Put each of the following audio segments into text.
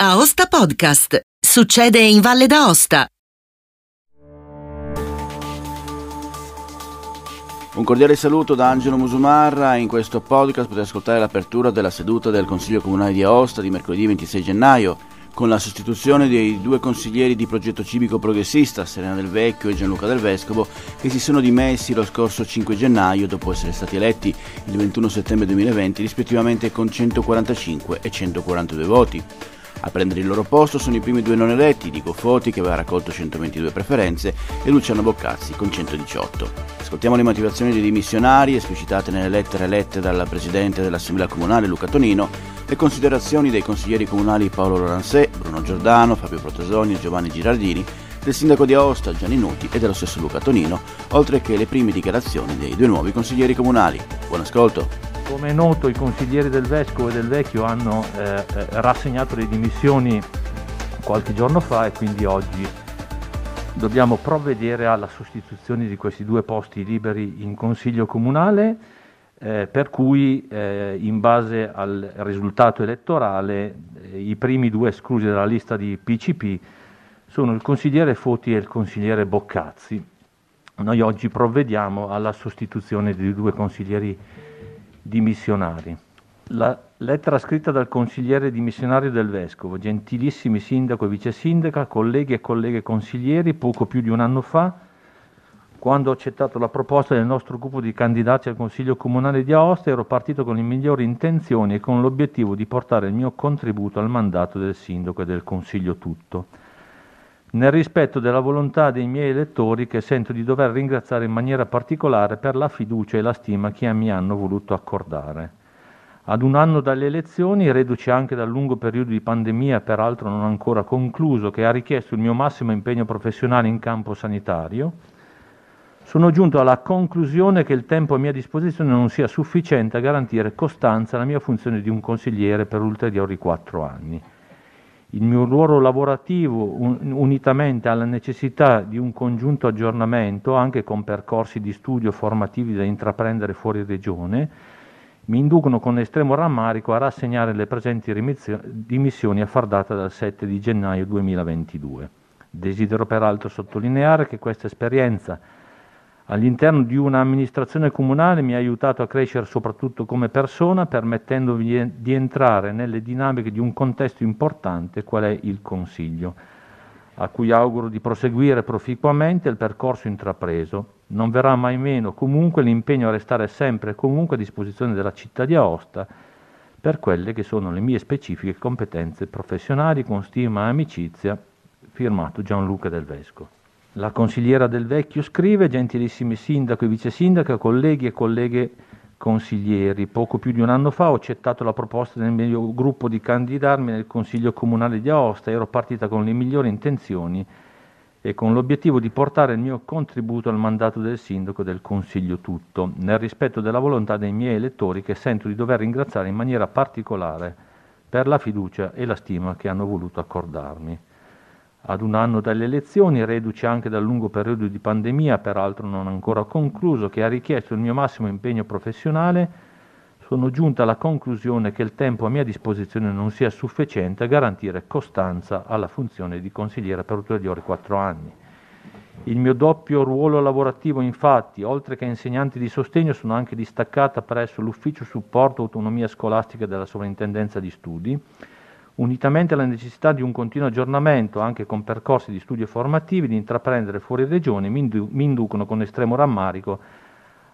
Aosta Podcast. Succede in Valle d'Aosta. Un cordiale saluto da Angelo Musumarra. In questo podcast potete ascoltare l'apertura della seduta del Consiglio Comunale di Aosta di mercoledì 26 gennaio con la sostituzione dei due consiglieri di progetto civico progressista, Serena Del Vecchio e Gianluca Del Vescovo, che si sono dimessi lo scorso 5 gennaio dopo essere stati eletti il 21 settembre 2020 rispettivamente con 145 e 142 voti. A prendere il loro posto sono i primi due non eletti, Dico Foti che aveva raccolto 122 preferenze e Luciano Boccazzi con 118. Ascoltiamo le motivazioni dei dimissionari esplicitate nelle lettere lette dal Presidente dell'Assemblea Comunale Luca Tonino, le considerazioni dei consiglieri comunali Paolo Loransè, Bruno Giordano, Fabio Protesoni e Giovanni Girardini, del sindaco di Aosta Gianni Nuti e dello stesso Luca Tonino, oltre che le prime dichiarazioni dei due nuovi consiglieri comunali. Buon ascolto! Come è noto i consiglieri del Vescovo e del Vecchio hanno eh, eh, rassegnato le dimissioni qualche giorno fa e quindi oggi dobbiamo provvedere alla sostituzione di questi due posti liberi in Consiglio Comunale, eh, per cui eh, in base al risultato elettorale eh, i primi due esclusi dalla lista di PCP sono il consigliere Foti e il consigliere Boccazzi. Noi oggi provvediamo alla sostituzione dei due consiglieri dimissionari. La lettera scritta dal consigliere dimissionario del Vescovo, gentilissimi sindaco e vice sindaca, colleghi e colleghe consiglieri, poco più di un anno fa, quando ho accettato la proposta del nostro gruppo di candidati al Consiglio Comunale di Aosta, ero partito con le migliori intenzioni e con l'obiettivo di portare il mio contributo al mandato del sindaco e del Consiglio tutto nel rispetto della volontà dei miei elettori che sento di dover ringraziare in maniera particolare per la fiducia e la stima che mi hanno voluto accordare. Ad un anno dalle elezioni, reduce anche dal lungo periodo di pandemia, peraltro non ancora concluso, che ha richiesto il mio massimo impegno professionale in campo sanitario, sono giunto alla conclusione che il tempo a mia disposizione non sia sufficiente a garantire costanza alla mia funzione di un consigliere per ulteriori quattro anni il mio ruolo lavorativo un, unitamente alla necessità di un congiunto aggiornamento anche con percorsi di studio formativi da intraprendere fuori regione mi inducono con estremo rammarico a rassegnare le presenti dimissioni a far data dal 7 di gennaio 2022. Desidero peraltro sottolineare che questa esperienza all'interno di un'amministrazione comunale mi ha aiutato a crescere soprattutto come persona, permettendomi di entrare nelle dinamiche di un contesto importante qual è il Consiglio, a cui auguro di proseguire proficuamente il percorso intrapreso. Non verrà mai meno comunque l'impegno a restare sempre e comunque a disposizione della città di Aosta per quelle che sono le mie specifiche competenze professionali con stima e amicizia, firmato Gianluca Del Vesco. La consigliera del Vecchio scrive, gentilissimi sindaco e vice sindaco, colleghi e colleghe consiglieri, poco più di un anno fa ho accettato la proposta del mio gruppo di candidarmi nel Consiglio Comunale di Aosta, ero partita con le migliori intenzioni e con l'obiettivo di portare il mio contributo al mandato del sindaco del Consiglio tutto, nel rispetto della volontà dei miei elettori che sento di dover ringraziare in maniera particolare per la fiducia e la stima che hanno voluto accordarmi ad un anno dalle elezioni, reduce anche dal lungo periodo di pandemia, peraltro non ancora concluso, che ha richiesto il mio massimo impegno professionale, sono giunta alla conclusione che il tempo a mia disposizione non sia sufficiente a garantire costanza alla funzione di consigliere per ulteriori quattro anni. Il mio doppio ruolo lavorativo, infatti, oltre che insegnante di sostegno, sono anche distaccata presso l'Ufficio Supporto Autonomia Scolastica della Sovrintendenza di Studi, unitamente alla necessità di un continuo aggiornamento anche con percorsi di studio formativi di intraprendere fuori regione, mi, indu- mi inducono con estremo rammarico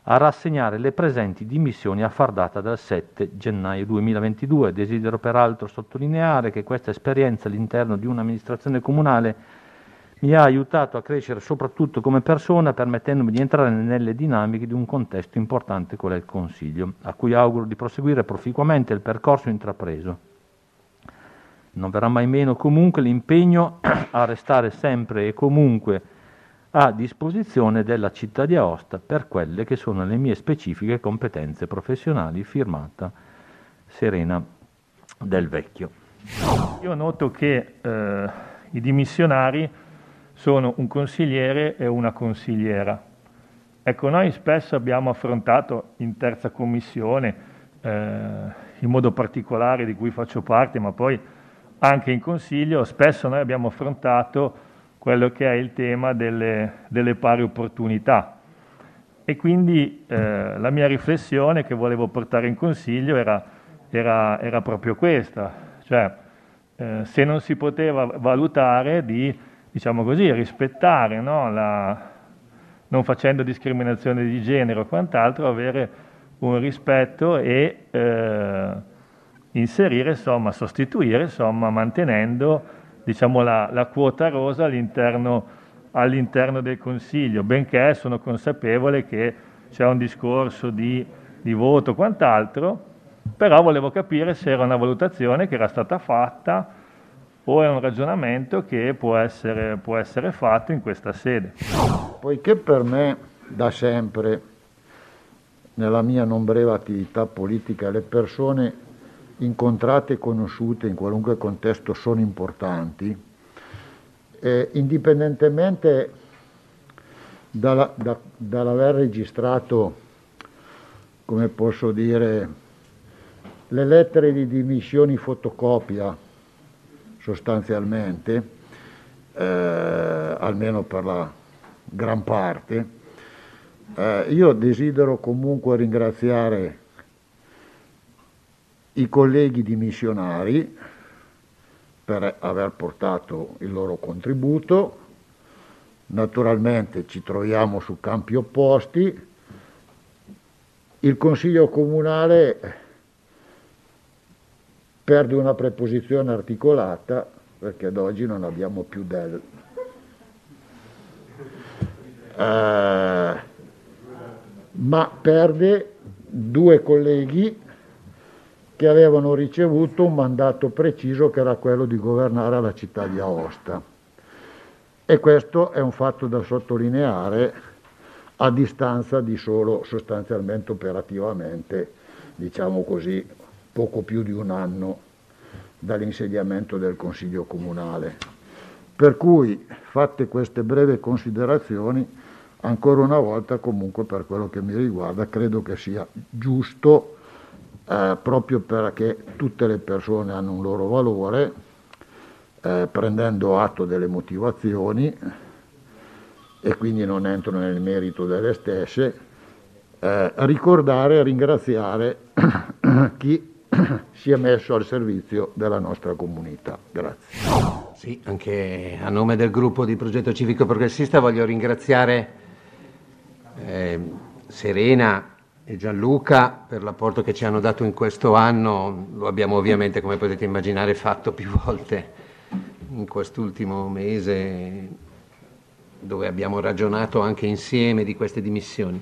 a rassegnare le presenti dimissioni a far data dal 7 gennaio 2022. Desidero peraltro sottolineare che questa esperienza all'interno di un'amministrazione comunale mi ha aiutato a crescere soprattutto come persona, permettendomi di entrare nelle dinamiche di un contesto importante qual è il Consiglio, a cui auguro di proseguire proficuamente il percorso intrapreso. Non verrà mai meno comunque l'impegno a restare sempre e comunque a disposizione della città di Aosta per quelle che sono le mie specifiche competenze professionali, firmata Serena del Vecchio. Io noto che eh, i dimissionari sono un consigliere e una consigliera. Ecco, noi spesso abbiamo affrontato in terza commissione, eh, in modo particolare di cui faccio parte, ma poi anche in Consiglio spesso noi abbiamo affrontato quello che è il tema delle, delle pari opportunità. E quindi eh, la mia riflessione che volevo portare in Consiglio era, era, era proprio questa, cioè eh, se non si poteva valutare di, diciamo così, rispettare, no, la, non facendo discriminazione di genere o quant'altro, avere un rispetto e eh, inserire, insomma, sostituire, insomma, mantenendo diciamo, la, la quota rosa all'interno, all'interno, del Consiglio, benché sono consapevole che c'è un discorso di, di voto o quant'altro, però volevo capire se era una valutazione che era stata fatta o è un ragionamento che può essere, può essere fatto in questa sede. Poiché per me da sempre, nella mia non breve attività politica, le persone incontrate e conosciute in qualunque contesto sono importanti, eh, indipendentemente dalla, da, dall'aver registrato, come posso dire, le lettere di dimissioni fotocopia sostanzialmente, eh, almeno per la gran parte, eh, io desidero comunque ringraziare i colleghi di missionari per aver portato il loro contributo. Naturalmente ci troviamo su campi opposti. Il Consiglio Comunale perde una preposizione articolata perché ad oggi non abbiamo più del. Eh, ma perde due colleghi che avevano ricevuto un mandato preciso che era quello di governare la città di Aosta. E questo è un fatto da sottolineare a distanza di solo sostanzialmente operativamente, diciamo così, poco più di un anno dall'insediamento del Consiglio Comunale. Per cui, fatte queste brevi considerazioni, ancora una volta comunque per quello che mi riguarda credo che sia giusto eh, proprio perché tutte le persone hanno un loro valore, eh, prendendo atto delle motivazioni e quindi non entro nel merito delle stesse, eh, ricordare e ringraziare chi si è messo al servizio della nostra comunità. Grazie. Sì, anche a nome del gruppo di Progetto Civico Progressista voglio ringraziare eh, Serena e Gianluca per l'apporto che ci hanno dato in questo anno, lo abbiamo ovviamente, come potete immaginare, fatto più volte in quest'ultimo mese dove abbiamo ragionato anche insieme di queste dimissioni.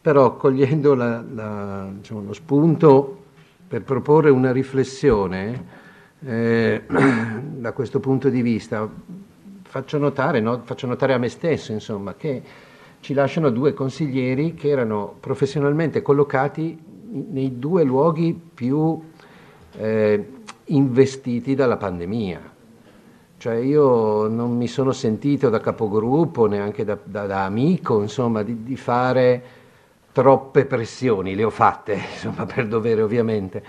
Però cogliendo la, la, diciamo, lo spunto per proporre una riflessione eh, da questo punto di vista, faccio notare, no? faccio notare a me stesso insomma, che ci lasciano due consiglieri che erano professionalmente collocati nei due luoghi più eh, investiti dalla pandemia. Cioè io non mi sono sentito da capogruppo, neanche da, da, da amico, insomma, di, di, fare troppe pressioni, le ho fatte, insomma, per dovere ovviamente.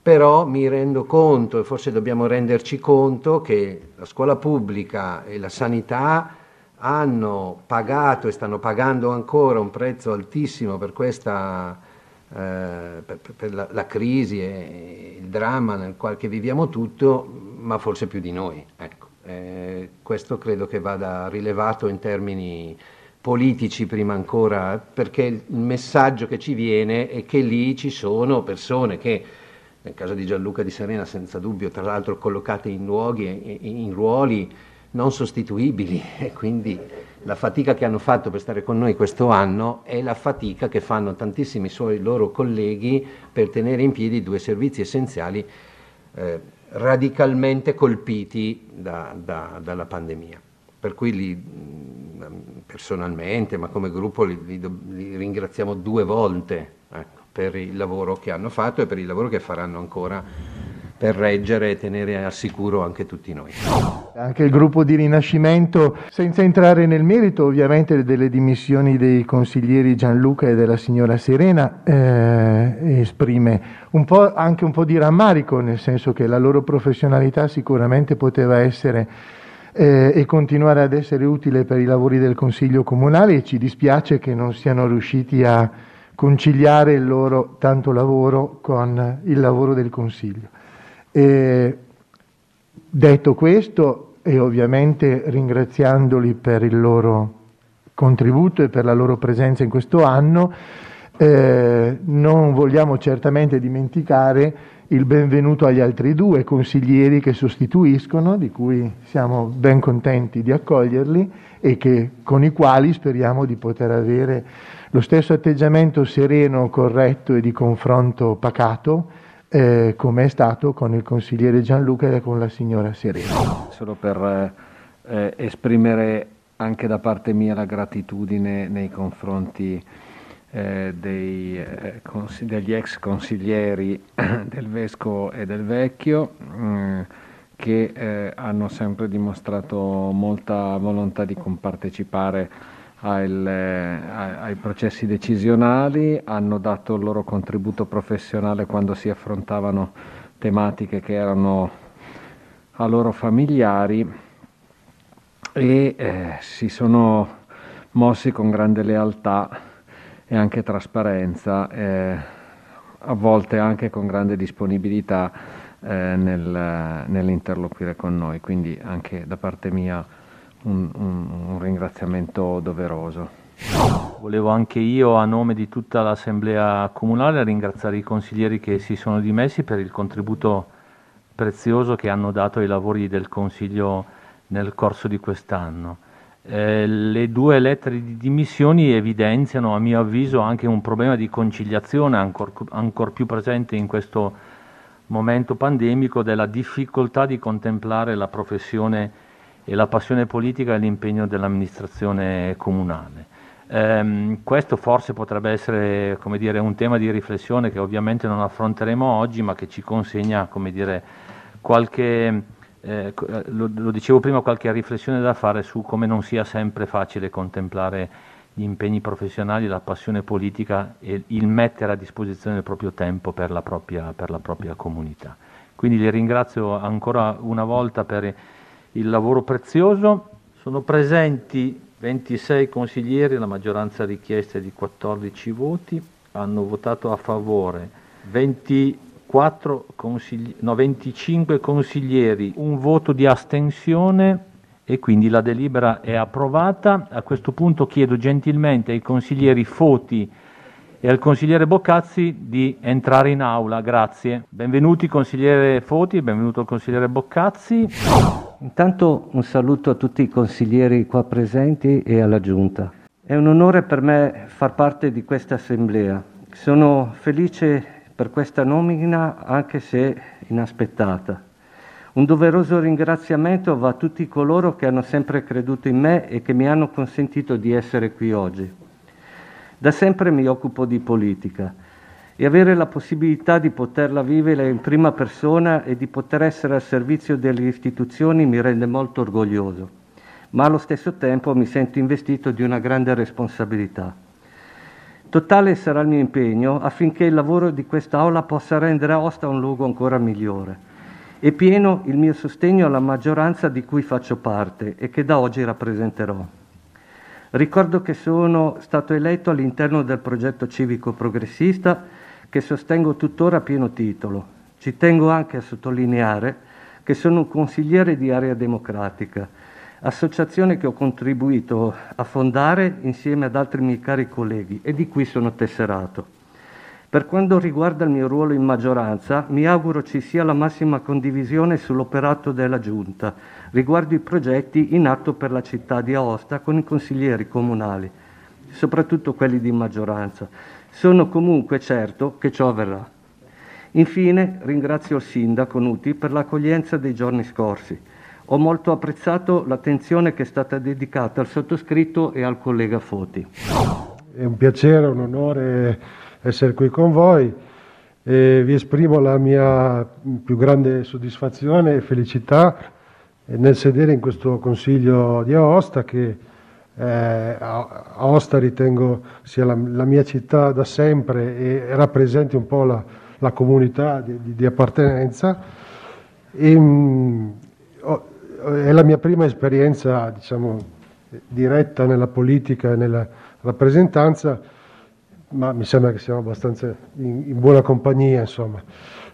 Però mi rendo conto, e forse dobbiamo renderci conto, che la scuola pubblica e la sanità hanno pagato e stanno pagando ancora un prezzo altissimo per questa eh, per, per la, la, crisi e il dramma nel quale viviamo tutto, ma forse più di noi. Ecco. Eh, questo credo che vada rilevato in termini politici prima ancora, perché il messaggio che ci viene è che lì ci sono persone che, nel caso di Gianluca di Serena senza dubbio, tra l'altro collocate in luoghi, in ruoli non sostituibili e quindi la fatica che hanno fatto per stare con noi questo anno è la fatica che fanno tantissimi suoi loro colleghi per tenere in piedi due servizi essenziali eh, radicalmente colpiti da, da, dalla pandemia. Per cui li, personalmente, ma come gruppo, li, li, li ringraziamo due volte ecco, per il lavoro che hanno fatto e per il lavoro che faranno ancora per reggere e tenere al sicuro anche tutti noi. Anche il gruppo di Rinascimento, senza entrare nel merito ovviamente delle dimissioni dei consiglieri Gianluca e della signora Serena, eh, esprime un anche un po' di rammarico, nel senso che la loro professionalità sicuramente poteva essere eh, e continuare ad essere utile per i lavori del Consiglio Comunale e ci dispiace che non siano riusciti a conciliare il loro tanto lavoro con il lavoro del Consiglio. E detto questo, e ovviamente ringraziandoli per il loro contributo e per la loro presenza in questo anno, eh, non vogliamo certamente dimenticare il benvenuto agli altri due consiglieri che sostituiscono, di cui siamo ben contenti di accoglierli e che, con i quali speriamo di poter avere lo stesso atteggiamento sereno, corretto e di confronto pacato eh, come è stato con il consigliere Gianluca e con la signora Serena. Solo per eh, esprimere anche da parte mia la gratitudine nei confronti eh, dei, eh, cons- degli ex consiglieri del Vescovo e del Vecchio mm, che eh, hanno sempre dimostrato molta volontà di compartecipare al, eh, ai processi decisionali, hanno dato il loro contributo professionale quando si affrontavano tematiche che erano a loro familiari e eh, si sono mossi con grande lealtà e anche trasparenza, eh, a volte anche con grande disponibilità eh, nel, nell'interloquire con noi. Quindi anche da parte mia un, un, un ringraziamento doveroso. Volevo anche io, a nome di tutta l'Assemblea Comunale, ringraziare i consiglieri che si sono dimessi per il contributo prezioso che hanno dato ai lavori del Consiglio nel corso di quest'anno. Eh, le due lettere di dimissioni evidenziano, a mio avviso, anche un problema di conciliazione ancora ancor più presente in questo momento pandemico della difficoltà di contemplare la professione e la passione politica e l'impegno dell'amministrazione comunale. Eh, questo forse potrebbe essere dire, un tema di riflessione che ovviamente non affronteremo oggi, ma che ci consegna dire, qualche, eh, lo, lo, dicevo prima, qualche riflessione da fare su come non sia sempre facile contemplare gli impegni professionali, la passione politica e il mettere a disposizione il proprio tempo per la propria, per la propria comunità. Quindi li ringrazio ancora una volta per il lavoro prezioso. Sono presenti 26 consiglieri, la maggioranza richiesta è di 14 voti, hanno votato a favore 24 consigli- no, 25 consiglieri, un voto di astensione e quindi la delibera è approvata. A questo punto chiedo gentilmente ai consiglieri Foti e al consigliere Boccazzi di entrare in aula. Grazie. Benvenuti consigliere Foti, benvenuto il consigliere Boccazzi. Intanto un saluto a tutti i consiglieri qua presenti e alla Giunta. È un onore per me far parte di questa assemblea. Sono felice per questa nomina anche se inaspettata. Un doveroso ringraziamento va a tutti coloro che hanno sempre creduto in me e che mi hanno consentito di essere qui oggi. Da sempre mi occupo di politica e avere la possibilità di poterla vivere in prima persona e di poter essere al servizio delle istituzioni mi rende molto orgoglioso, ma allo stesso tempo mi sento investito di una grande responsabilità. Totale sarà il mio impegno affinché il lavoro di quest'Aula possa rendere Aosta un luogo ancora migliore e pieno il mio sostegno alla maggioranza di cui faccio parte e che da oggi rappresenterò. Ricordo che sono stato eletto all'interno del progetto civico progressista che sostengo tuttora a pieno titolo. Ci tengo anche a sottolineare che sono un consigliere di Area Democratica, associazione che ho contribuito a fondare insieme ad altri miei cari colleghi e di cui sono tesserato. Per quanto riguarda il mio ruolo in maggioranza, mi auguro ci sia la massima condivisione sull'operato della Giunta riguardo i progetti in atto per la città di Aosta con i consiglieri comunali, soprattutto quelli di maggioranza. Sono comunque certo che ciò avverrà. Infine ringrazio il sindaco Nuti per l'accoglienza dei giorni scorsi. Ho molto apprezzato l'attenzione che è stata dedicata al sottoscritto e al collega Foti. È un piacere, un onore essere qui con voi E vi esprimo la mia più grande soddisfazione e felicità nel sedere in questo Consiglio di Aosta che eh, Aosta ritengo sia la, la, mia città da sempre e rappresenti un po' la, la comunità di, di, di appartenenza. E, mh, oh, è la mia prima esperienza diciamo, diretta nella politica e nella rappresentanza, ma mi sembra che siamo abbastanza in, in buona compagnia. Insomma.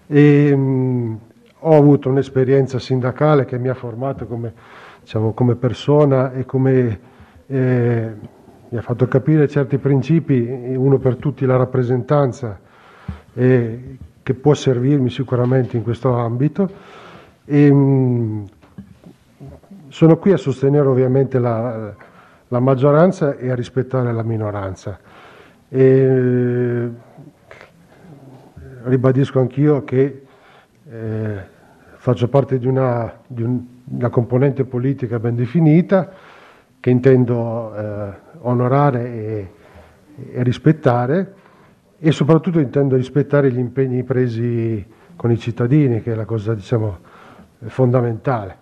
E, mh, ho avuto un'esperienza sindacale che mi ha formato come, diciamo, come persona e come eh, mi ha fatto capire certi principi, uno per tutti la rappresentanza, eh, che può servirmi sicuramente in questo ambito. E, mh, sono qui a sostenere ovviamente la, la, maggioranza e a rispettare la minoranza. E, ribadisco anch'io che eh, faccio parte di una, di un, una, componente politica ben definita che intendo eh, onorare e, e, rispettare e soprattutto intendo rispettare gli impegni presi con i cittadini, che è la cosa diciamo, fondamentale.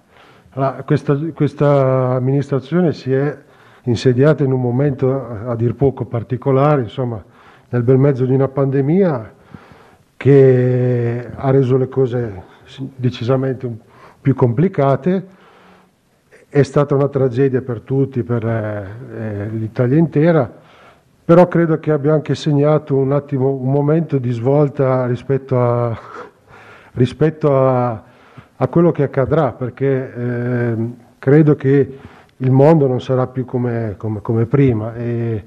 Allora, questa, questa, amministrazione si è insediata in un momento a dir poco particolare, insomma, nel bel mezzo di una pandemia che ha reso le cose decisamente più complicate. È stata una tragedia per tutti, per eh, l'Italia intera, però credo che abbia anche segnato un attimo, un momento di svolta rispetto a, rispetto a, a quello che accadrà, perché eh, credo che il mondo non sarà più come, come, come prima e,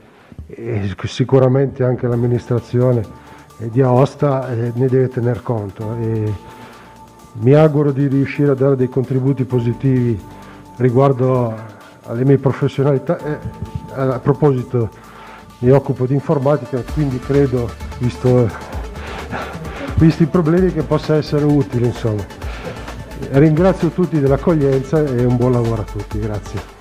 e sicuramente anche l'amministrazione di Aosta eh, ne deve tener conto e mi auguro di riuscire a dare dei contributi positivi riguardo alle mie professionalità. Eh, a proposito, mi occupo di informatica, quindi credo, visto, visto i problemi, che possa essere utile. Insomma. Ringrazio tutti dell'accoglienza e un buon lavoro a tutti. Grazie.